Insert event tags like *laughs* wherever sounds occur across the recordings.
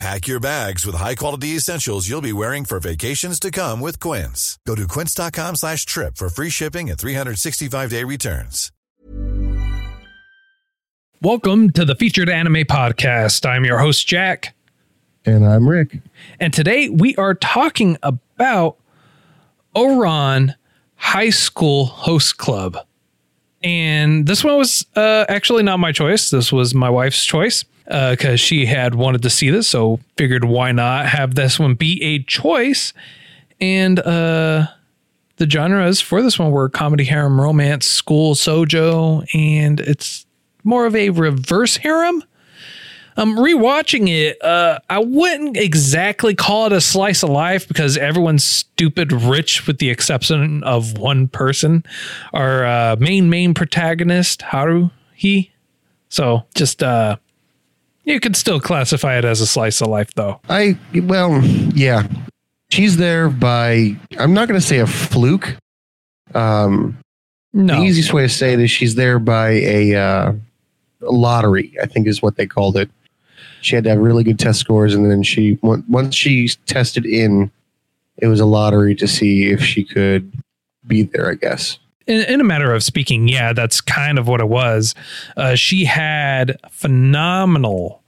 Pack your bags with high-quality essentials you'll be wearing for vacations to come with Quince. Go to quince.com slash trip for free shipping and 365-day returns. Welcome to the Featured Anime Podcast. I'm your host, Jack. And I'm Rick. And today we are talking about Ouran High School Host Club. And this one was uh, actually not my choice. This was my wife's choice because uh, she had wanted to see this. So figured why not have this one be a choice. And uh, the genres for this one were comedy, harem, romance, school, shojo, and it's more of a reverse harem. Um, rewatching it, uh, I wouldn't exactly call it a slice of life because everyone's stupid rich, with the exception of one person, our uh, main main protagonist Haru. He, so just uh, you could still classify it as a slice of life, though. I well, yeah, she's there by. I'm not going to say a fluke. Um, no, the easiest way to say it is she's there by a uh, lottery. I think is what they called it she had to have really good test scores, and then she once she tested in, it was a lottery to see if she could be there. I guess. In, in a matter of speaking, yeah, that's kind of what it was. Uh, she had phenomenal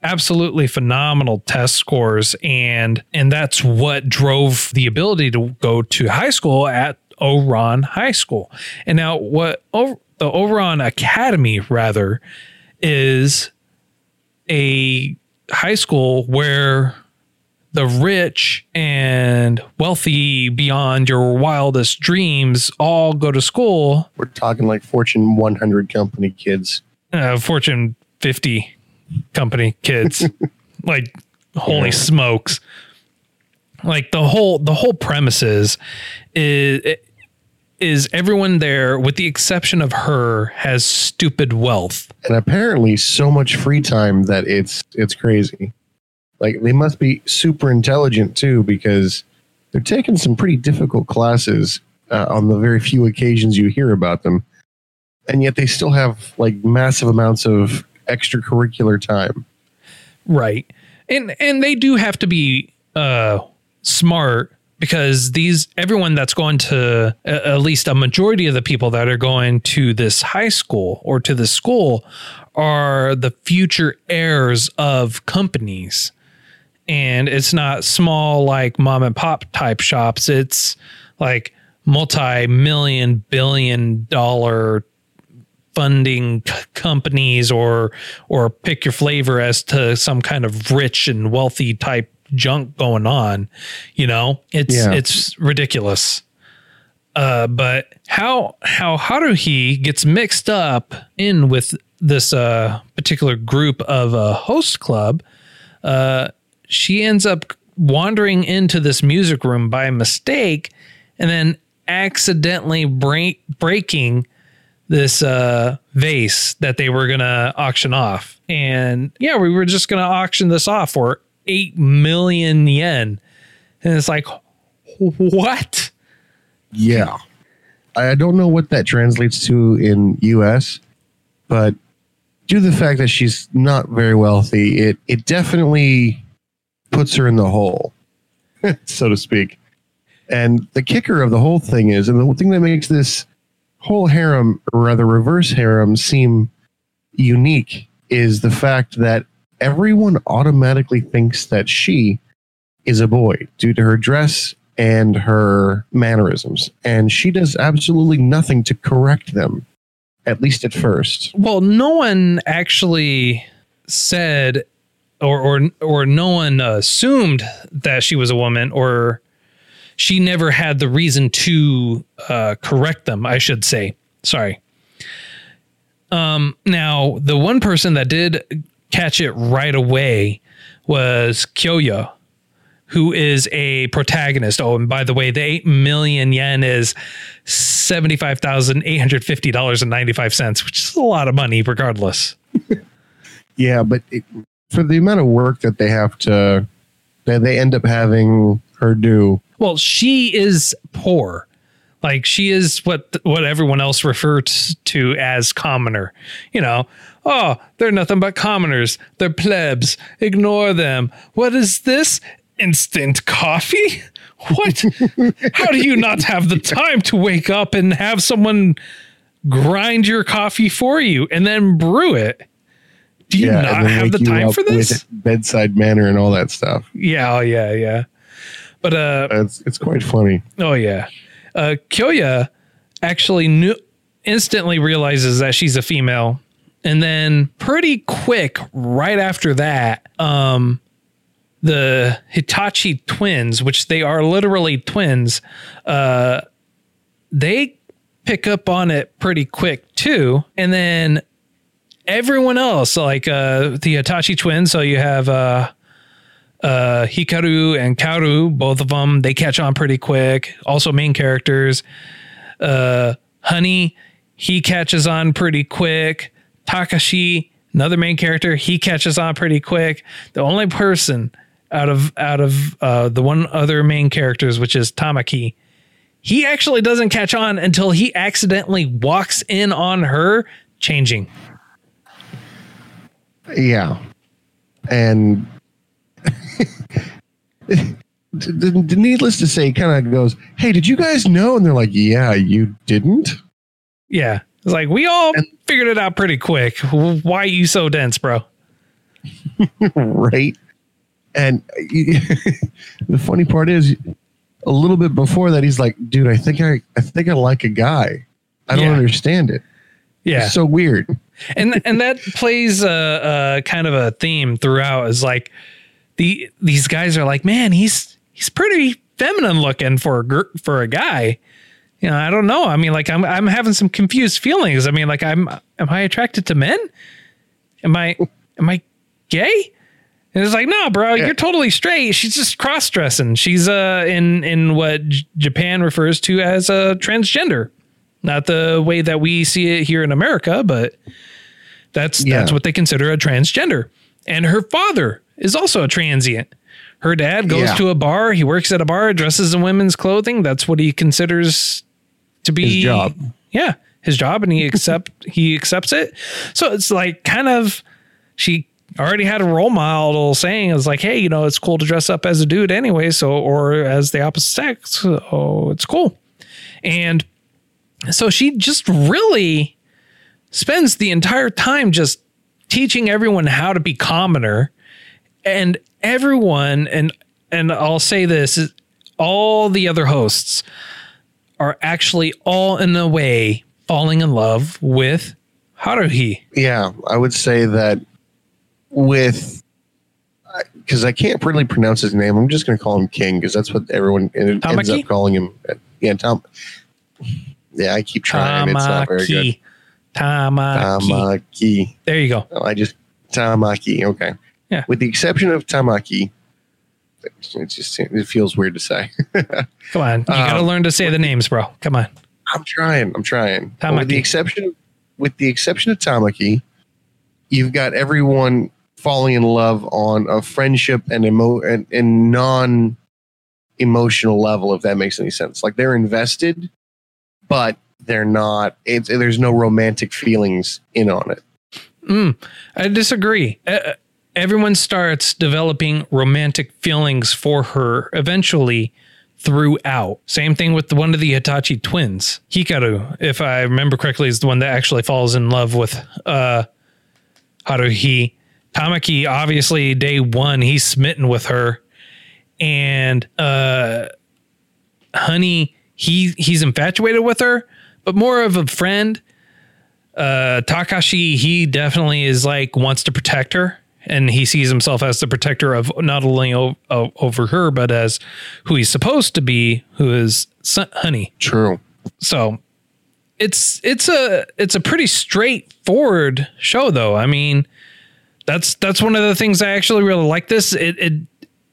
absolutely phenomenal test scores and and that's what drove the ability to go to high school at Ouran High School. And now what the Ouran Academy rather is a high school where the rich and wealthy beyond your wildest dreams all go to school. We're talking like Fortune 100 company kids. Uh, Fortune 50 company kids. *laughs* like holy yeah. smokes. Like the whole the whole premises is is everyone there, with the exception of her, has stupid wealth. And apparently so much free time that it's it's crazy. Like they must be super intelligent too, because they're taking some pretty difficult classes uh, on the very few occasions you hear about them, and yet they still have like massive amounts of extracurricular time. Right, and and they do have to be uh, smart because these everyone that's going to at least a majority of the people that are going to this high school or to this school are the future heirs of companies and it's not small like mom and pop type shops it's like multi-million billion dollar funding c- companies or or pick your flavor as to some kind of rich and wealthy type junk going on. You know, it's yeah. it's ridiculous. Uh, but how how Haruhi gets mixed up in with this uh, particular group of a host club, uh, she ends up wandering into this music room by mistake, and then accidentally break breaking this uh, vase that they were gonna auction off. And yeah, we were just gonna auction this off for 8 million yen. And it's like, what? Yeah. I don't know what that translates to in US, but due to the fact that she's not very wealthy, it, it definitely puts her in the hole, *laughs* so to speak. And the kicker of the whole thing is, and the thing that makes this whole harem, or rather reverse harem, seem unique is the fact that everyone automatically thinks that she is a boy due to her dress and her mannerisms. And she does absolutely nothing to correct them, at least at first. Well, no one actually said or or or no one assumed that she was a woman or she never had the reason to uh, correct them, I should say. Sorry. Um, now, the one person that did catch it right away was Kyoya, who is a protagonist. Oh, and by the way, the 8 million yen is $75,850.95, which is a lot of money regardless. *laughs* Yeah, but it, for the amount of work that they have to, that they end up having her do. Well, she is poor. Like she is what what everyone else refers to as commoner. You know, oh, they're nothing but commoners. They're plebs. Ignore them. What is this? Instant coffee? *laughs* What? How do you not have the time to wake up and have someone grind your coffee for you and then brew it? Do you yeah, not have the time for this? bedside manner and all that stuff. Yeah, oh yeah, yeah. But uh It's it's quite funny. Oh yeah. Uh Kyoya actually knew instantly realizes that she's a female. And then pretty quick, right after that, um the Hitachi twins, which they are literally twins, uh they pick up on it pretty quick too. And then everyone else, like uh the Hitachi twins, so you have uh uh Hikaru and Kaoru, both of them, they catch on pretty quick. Also main characters. Uh Honey, he catches on pretty quick. Takashi, another main character, he catches on pretty quick. The only person out of out of uh the one other main characters, which is Tamaki, he actually doesn't catch on until he accidentally walks in on her changing. Yeah, and *laughs* needless to say, kind of goes, "Hey, did you guys know?" And they're like, "Yeah, you didn't." Yeah. It's like we all And- figured it out pretty quick. Why you so dense, bro? *laughs* right? And *laughs* the funny part is, a little bit before that, he's like, "Dude, I think I, I think I like a guy. I don't Yeah. understand it. Yeah. It's so weird." *laughs* and and that plays a, a kind of a theme throughout is like the these guys are like man he's he's pretty feminine looking for a gr- for a guy. You know i don't know. I mean like i'm i'm having some confused feelings. I mean like i'm am i attracted to men? Am i am i gay? And it's like no bro Yeah. you're totally straight. She's just cross-dressing. She's uh in in what J- japan refers to as a transgender not the way that we see it here in america but that's Yeah. that's what they consider a transgender. And her father is also a transient. Her dad goes Yeah. to a bar, he works at a bar, dresses in women's clothing. That's what he considers to be His job. Yeah, his job and he *laughs* accept he accepts it. So it's like kind of she already had a role model saying it's like, hey, you know, it's cool to dress up as a dude anyway, so or as the opposite sex. Oh, it's cool. And so she just really spends the entire time just teaching everyone how to be commoner and everyone and and I'll say this is all the other hosts are actually all in a way falling in love with Haruhi. Yeah, I would say that with because I can't really pronounce his name. I'm just going to call him King because that's what everyone ends up calling him. Yeah, Tom. Yeah, I keep trying. It's not very good. Tamaki. Tamaki. Tamaki. There you go. Oh, I just Tamaki. Okay. Yeah. With the exception of Tamaki, it just it feels weird to say. *laughs* Come on. You got to Um, learn to say the names, bro. Come on. I'm trying. I'm trying. But With the exception, with the exception of Tamaki, you've got everyone falling in love on a friendship and emo and, and non emotional level. If that makes any sense, like they're invested, but they're not. It's there's no romantic feelings in on it. Mm, I disagree. Uh, everyone starts developing romantic feelings for her eventually throughout. Same thing with one of the Hitachi twins. Hikaru, if I remember correctly, is the one that actually falls in love with uh Haruhi. Tamaki, obviously, day one, he's smitten with her. And uh Honey, he he's infatuated with her, but more of a friend. Uh Takashi he definitely is like wants to protect her and he sees himself as the protector of not only o- o- over her but as who he's supposed to be who is Son- honey. True. so it's it's a it's a pretty straightforward show though. I mean that's that's one of the things i actually really like this. It it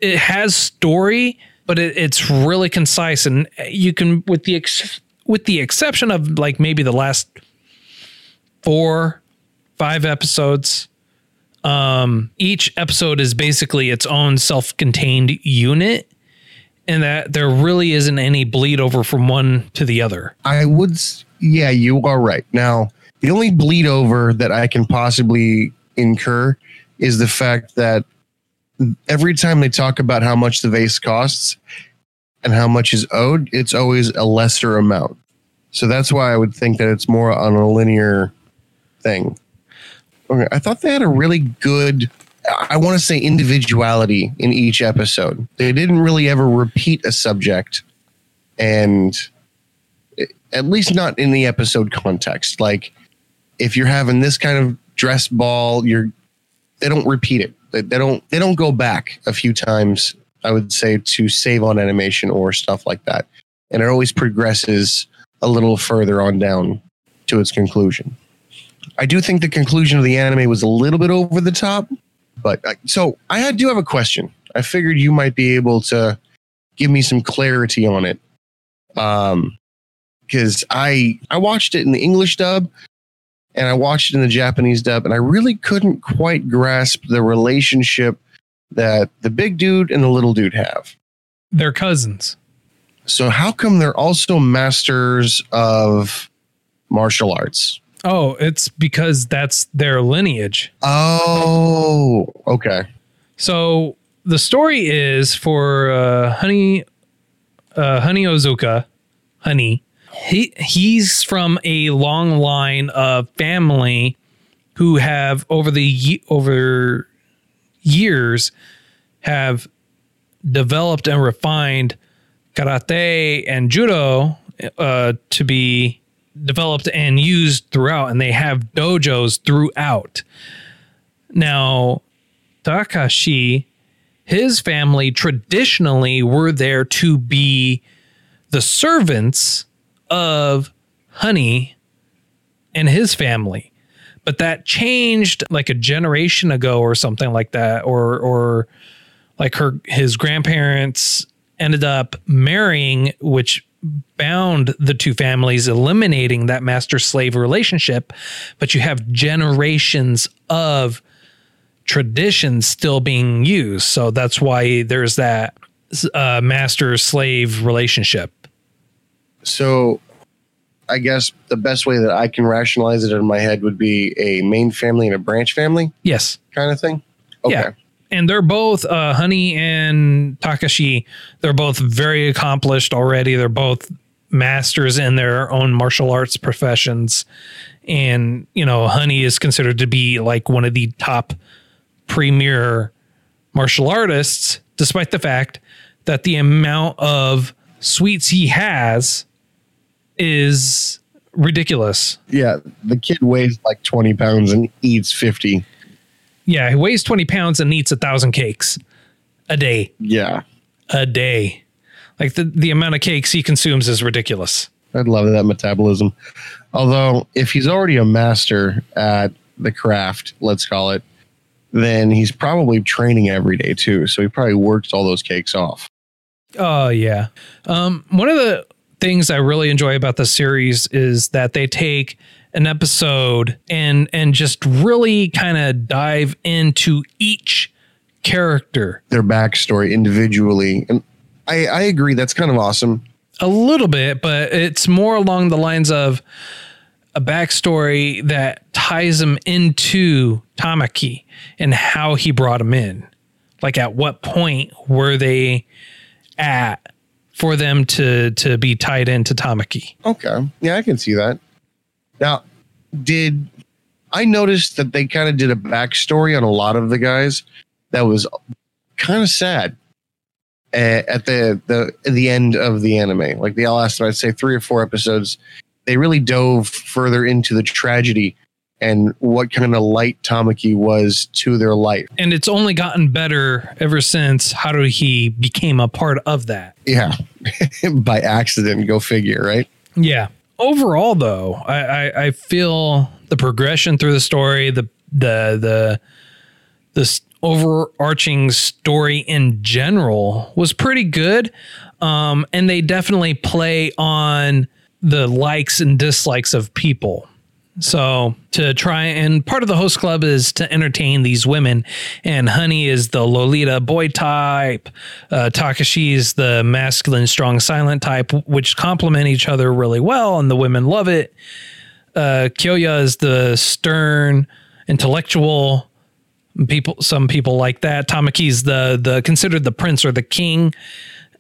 it has story, but it, it's really concise, and you can with the ex, with the exception of like maybe the last four, five episodes. Um, each episode is basically its own self-contained unit, and that there really isn't any bleed over from one to the other. I would, yeah, you are right. Now, the only bleed over that I can possibly incur is the fact that every time they talk about how much the vase costs and how much is owed, it's always a lesser amount. So that's why I would think that it's more on a linear thing. Okay, I thought they had a really good, I want to say individuality in each episode. They didn't really ever repeat a subject and eh, at least not in the episode context. Like if you're having this kind of dress ball, you're they don't repeat it. They, don't they don't go back a few times. I would say to save on animation or stuff like that, and it always progresses a little further on down to its conclusion. I do think the conclusion of the anime was a little bit over the top, but uh, so I do have a question. I figured you might be able to give me some clarity on it. Um, because I I watched it in the English dub and I watched it in the Japanese dub, and I really couldn't quite grasp the relationship that the big dude and the little dude have. They're cousins. So how come they're also masters of martial arts? Oh, it's because that's their lineage. Oh, okay. So the story is for uh, Honey, uh, Honey Ozuka, Honey. He he's from a long line of family who have over the over years have developed and refined karate and judo uh, to be developed and used throughout, and they have dojos throughout. Now, Takashi, his family traditionally were there to be the servants of Honey and his family. But that changed like a generation ago or something like that or or like her his grandparents ended up marrying which bound the two families eliminating that master slave relationship but you have generations of traditions still being used. So that's why there's that uh, master slave relationship. So I guess the best way that I can rationalize it in my head would be a main family and a branch family Yes. kind of thing. Okay. Yeah. And they're both, uh, Honey and Takashi, they're both very accomplished already. They're both masters in their own martial arts professions. And, you know, Honey is considered to be like one of the top premier martial artists, despite the fact that the amount of sweets he has is ridiculous. Yeah, the kid weighs like 20 pounds and eats 50. Yeah, he weighs 20 pounds and eats a thousand cakes a day. Yeah. A day. Like the, the amount of cakes he consumes is ridiculous. I'd love that metabolism. Although, if he's already a master at the craft, let's call it, then he's probably training every day too. So he probably works all those cakes off. Oh yeah. Um, one of the things I really enjoy about the series is that they take an episode and and just really kind of dive into each character Their backstory individually. And I, I agree. That's kind of awesome. a little bit, but it's more along the lines of a backstory that ties him into Tamaki and how he brought him in. Like at what point were they at for them to to be tied into Tamaki? Okay. Yeah, I can see that. Now, did I noticed that they kind of did a backstory on a lot of the guys that was kind of sad at the the the end of the anime. Like the last, I'd say three or four episodes, they really dove further into the tragedy and what kind of light Tamaki was to their life. And it's only gotten better ever since Haruhi became a part of that. Yeah, *laughs* by accident. Go figure, right? Yeah. Overall, though, I, I, I feel the progression through the story, the the the this overarching story in general was pretty good. Um, and they definitely play on the likes and dislikes of people. So to try and part of the host club is to entertain these women, and Honey is the Lolita boy type, uh, Takashi is the masculine, strong, silent type, which complement each other really well, and the women love it. Uh, Kyoya is the stern, intellectual. People, some people like that. Tamaki's the the considered the prince or the king.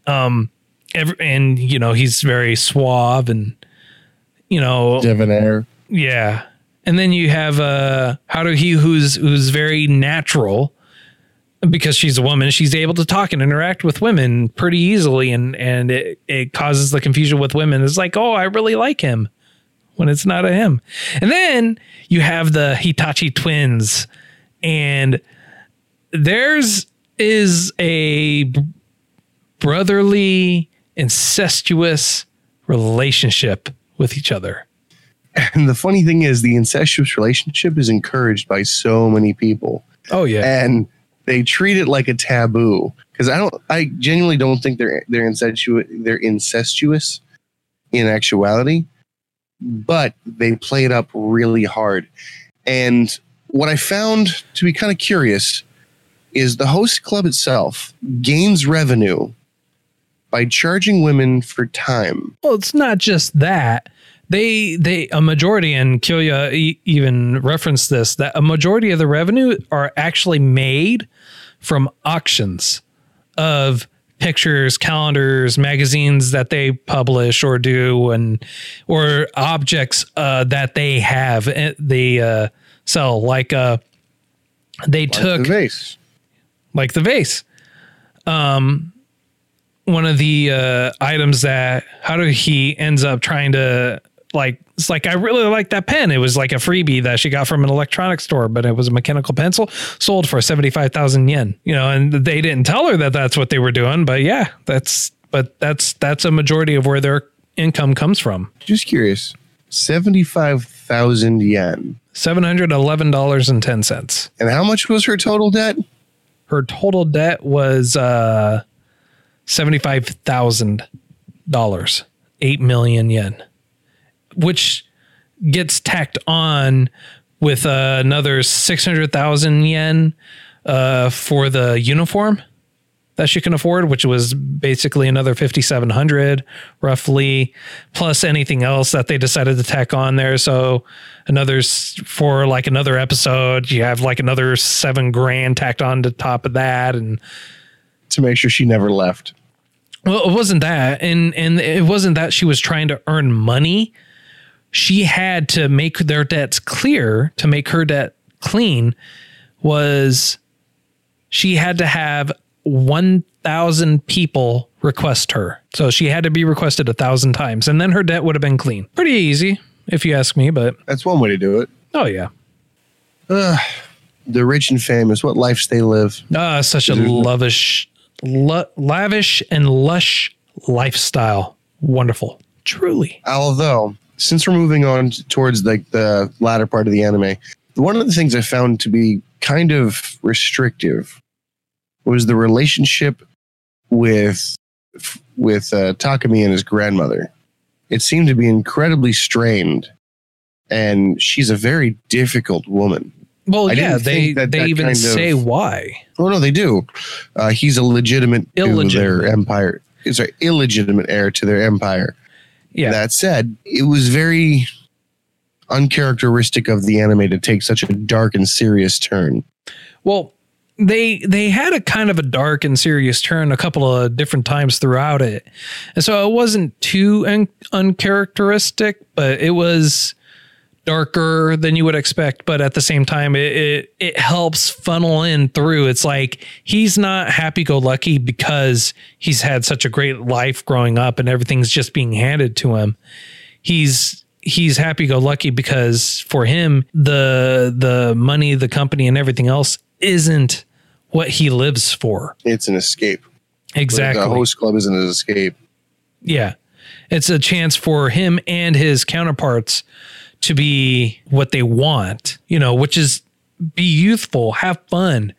Um, every, and you know he's very suave and you know Debonair. Yeah. And then you have uh Haruhi who's who's very natural because she's a woman, she's able to talk and interact with women pretty easily and and it, it causes the confusion with women. It's like, "Oh, I really like him." When it's not a him. And then you have the Hitachi twins and theirs is a brotherly incestuous relationship with each other. And the funny thing is, the incestuous relationship is encouraged by so many people, Oh yeah. and they treat it like a taboo. Because I don't, I genuinely don't think they're they're incestuous. They're incestuous in actuality, but they play it up really hard. And what I found to be kind of curious is the host club itself gains revenue by charging women for time. Well, it's not just that. They they a majority and Kyoya e- even referenced this that a majority of the revenue are actually made from auctions of pictures, calendars, magazines that they publish or do, and or objects uh, that they have eh, they uh, sell. Like uh, they took the vase. like the vase. Um, one of the uh, items that Haruhi ends up trying to like it's like I really like that pen. It was like a freebie that she got from an electronics store, but it was a mechanical pencil sold for seventy five thousand yen. You know, and they didn't tell her that that's what they were doing. But yeah, that's but that's that's a majority of where their income comes from. Just curious. 75,000 yen. Seven hundred eleven dollars and ten cents. And how much was her total debt? her total debt was uh seventy-five thousand dollars, eight million yen, which gets tacked on with uh, another six hundred thousand yen uh, for the uniform that she can afford, which was basically another fifty seven hundred roughly, plus anything else that they decided to tack on there. So another for like another episode, you have like another seven grand tacked on to top of that, and To make sure she never left. well, it wasn't that, and and it wasn't that she was trying to earn money. She had to make their debts clear to make her debt clean. Was she had to have one thousand people request her, so she had to be requested a thousand times, and then her debt would have been clean. Pretty easy, if you ask me. But That's one way to do it. oh yeah, Uh, The rich and famous, what lives they live. ah, such a lavish, lavish and lush lifestyle. Wonderful, truly. Although, since we're moving on towards like the latter part of the anime, one of the things I found to be kind of restrictive was the relationship with with uh, Takami and his grandmother. It seemed to be incredibly strained, and she's a very difficult woman. Well, I yeah, they that they that even kind of- say why. Oh no, they do. Uh, he's a legitimate to Illegitimate. their empire. Sorry, illegitimate heir to their empire. Yeah, That said, it was very uncharacteristic of the anime to take such a dark and serious turn. well, they they had a kind of a dark and serious turn a couple of different times throughout it, and so it wasn't too un- uncharacteristic, but it was darker than you would expect. But at the same time, it it, it helps funnel in through. It's like he's not happy go lucky because he's had such a great life growing up and everything's just being handed to him. he's he's happy go lucky because for him the the money the company and everything else isn't what he lives for It's an escape. exactly The host club is an escape. yeah it's a chance for him and his counterparts to be what they want you know which is be youthful have fun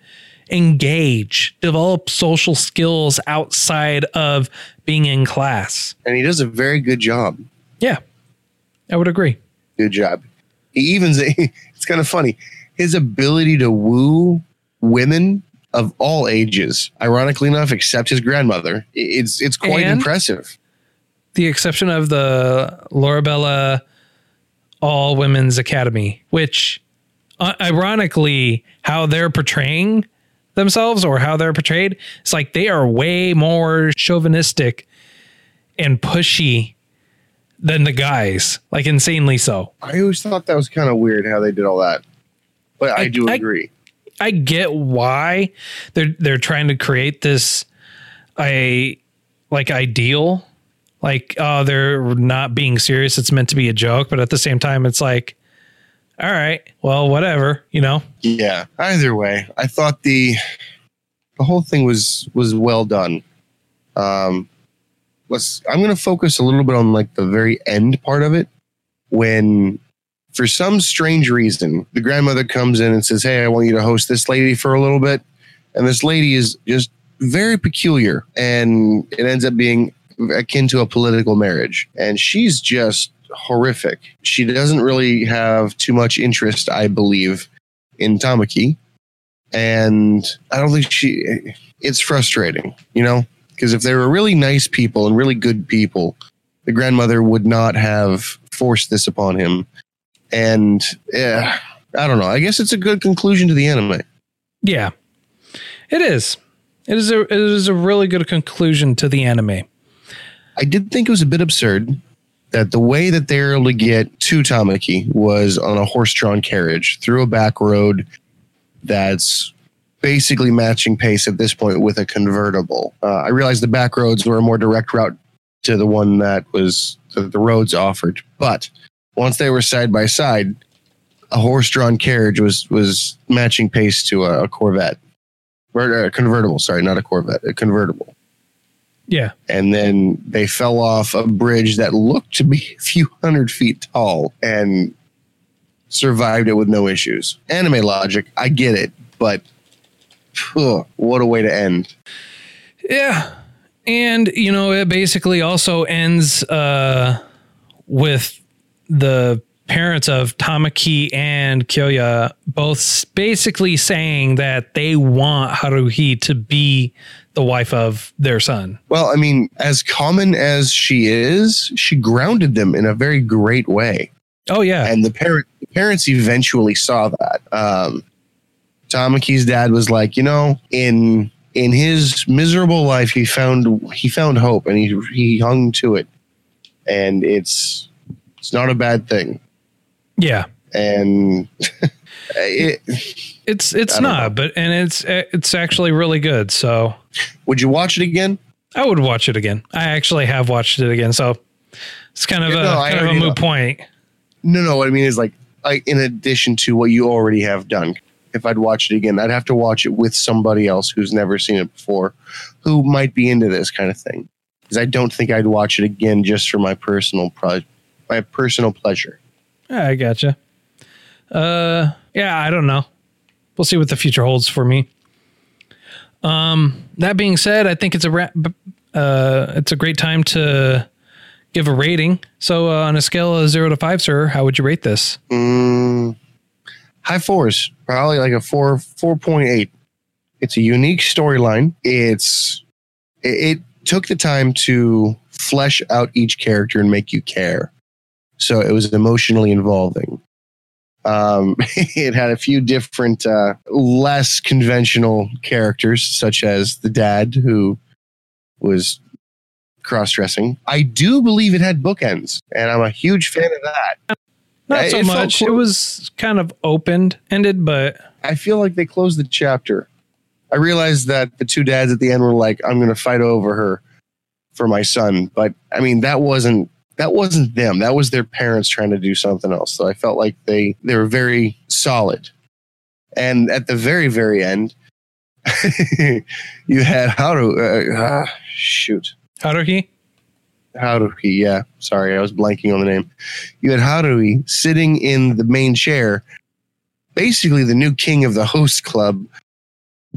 engage, develop social skills outside of being in class. And he does a very good job. Yeah, I would agree. Good job. He even *laughs* it's kind of funny. His ability to woo women of all ages, ironically enough, except his grandmother, it's it's quite And- impressive. The exception of the Lorabella All Women's Academy, which uh, ironically, how they're portraying themselves or how they're portrayed, it's like they are way more chauvinistic and pushy than the guys, like insanely so. I always thought that was kind of weird how they did all that, but I, I- do I- agree. I get why they're they're trying to create this a like ideal like oh they're not being serious it's meant to be a joke but at the same time it's like all right well whatever you know Yeah. Either way, I thought the the whole thing was was well done. Um, let's. I'm going to focus a little bit on like the very end part of it when. For some strange reason, the grandmother comes in and says, Hey, I want you to host this lady for a little bit. And this lady is just very peculiar. And it ends up being akin to a political marriage. And she's just horrific. She doesn't really have too much interest, I believe, in Tamaki. And I don't think she, it's frustrating, you know, because if they were really nice people and really good people, the grandmother would not have forced this upon him. And yeah, I don't know. I guess it's a good conclusion to the anime. yeah it is it is a it is a really good conclusion to the anime I did think it was a bit absurd that the way that they were able to get to Tamaki was on a horse drawn carriage through a back road that's basically matching pace at this point with a convertible. Uh, I realized the back roads were a more direct route to the one that was that the roads offered, but once they were side by side, a horse drawn carriage was was matching pace to a, a Corvette or a convertible. Sorry, not a Corvette, a convertible yeah and then they fell off a bridge that looked to be a few hundred feet tall and survived it with no issues. Anime logic, I get it, but what a way to end. Yeah. And, you know, it basically also ends uh, with the parents of Tamaki and Kyoya both basically saying that they want Haruhi to be the wife of their son. Well, I mean, as common as she is, she grounded them in a very great way. Oh, yeah. and the parent the parents eventually saw that. Um, Tamaki's dad was like, you know, in in his miserable life, he found he found hope, and he he hung to it, and it's it's not a bad thing. yeah. And *laughs* it, It's it's not, but and it's it's actually really good. So would you watch it again? I would watch it again. I actually have watched it again. So it's kind of Yeah, a no, kind of a moot know. point. No, no. What I mean is like, like in addition to what you already have done. If I'd watch it again, I'd have to watch it with somebody else who's never seen it before, who might be into this kind of thing. Because I don't think I'd watch it again just for my personal pro- my personal pleasure. Ah, I gotcha. Uh, yeah, I don't know. We'll see what the future holds for me. Um, that being said, I think it's a ra- uh, it's a great time to give a rating. So, uh, on a scale of zero to five, sir, how would you rate this? Mm, high fours, probably like a four four point eight. It's a unique storyline. It's it, it took the time to flesh out each character and make you care. So it was emotionally involving. Um, *laughs* it had a few different, uh, less conventional characters, such as the dad who was cross dressing. I do believe it had bookends, and I'm a huge fan of that. Not so it much. It was kind of opened ended, but I feel like they closed the chapter. I realized that the two dads at the end were like, "I'm going to fight over her for my son," but I mean that wasn't that wasn't them. That was their parents trying to do something else. So I felt like they they were very solid. And at the very very end, *laughs* you had how to uh, ah, shoot Haruhi. Haruhi. Yeah, sorry, I was blanking on the name. You had Haruhi sitting in the main chair, basically the new king of the host club,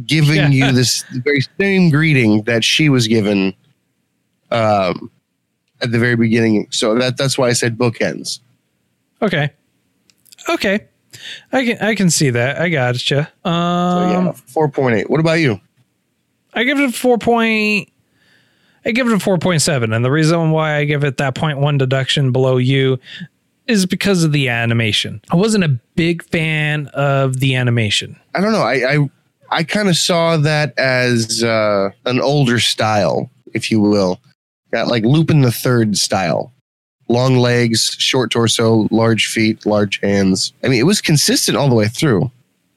giving Yeah. you this very same greeting that she was given um, at the very beginning. So that that's why I said bookends. Okay. Okay. I can I can see that. I gotcha. So Um yeah, four point eight. What about you? I give it a four point I give it a four point seven. And the reason why I give it that point one deduction below you is because of the animation. I wasn't a big fan of the animation. I don't know. I I, I kind of saw that as uh, an older style, if you will, got like Lupin the Third style. Long legs, short torso, large feet, large hands. I mean, it was consistent all the way through.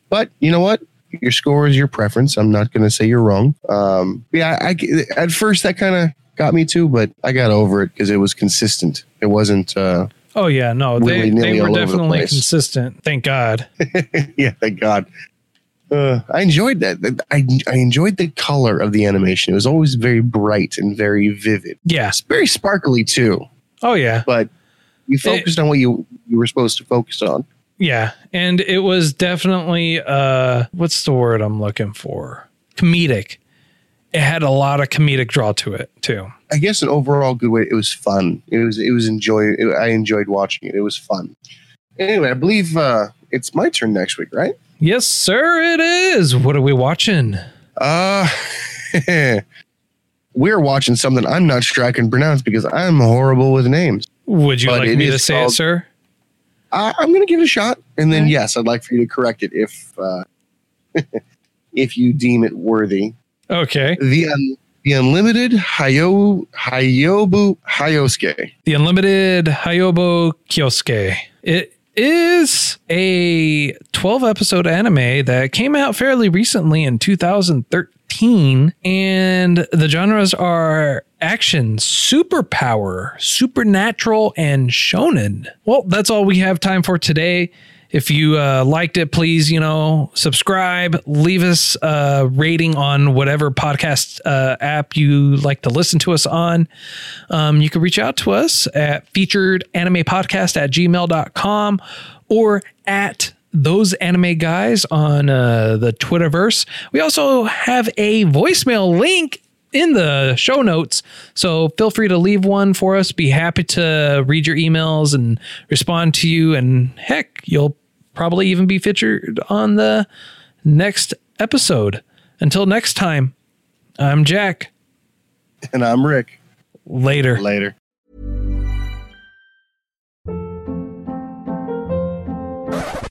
But you know what? Your score is your preference. I'm not going to say you're wrong. Um, yeah, I, I, at first that kind of got me too, but I got over it because it was consistent. It wasn't. Uh, Oh yeah, no, they, they were over the definitely consistent. Thank God. *laughs* yeah, thank God. Uh, I enjoyed that. I, I enjoyed the color of the animation. It was always very bright and very vivid. Yeah. It's very sparkly too, Oh yeah. but you focused on what you you were supposed to focus on. Yeah, and it was definitely uh what's the word I'm looking for? Comedic. It had a lot of comedic draw to it too. I guess an overall good way. It was fun. It was it was enjoy. It, I enjoyed watching it. It was fun. Anyway, I believe uh, it's my turn next week, right? Yes, sir, it is. What are we watching? Uh *laughs* we're watching something I'm not sure I can pronounce because I'm horrible with names. Would you But like me to say it, sir? I, I'm going to give it a shot, and then Okay. yes, I'd like for you to correct it if uh, *laughs* if you deem it worthy. Okay. The un, the unlimited Hayo Hayobu Hayosuke. The Unlimited Hyobu Kyosuke. It is a 12 episode anime that came out fairly recently in 2013. And the genres are action, superpower, supernatural, and shonen. Well, that's all we have time for today. If you uh, liked it, please, you know, subscribe, leave us a rating on whatever podcast uh, app you like to listen to us on. Um, you can reach out to us at featuredanimepodcast at gmail.com or at those anime guys on uh, the Twitterverse. We also have a voicemail link in the show notes. So feel free to leave one for us. Be happy to read your emails and respond to you. And heck, you'll probably even be featured on the next episode. Until next time, I'm Jack. *laughs* And I'm Rick. Later. Later.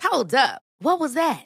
Hold up. What was that?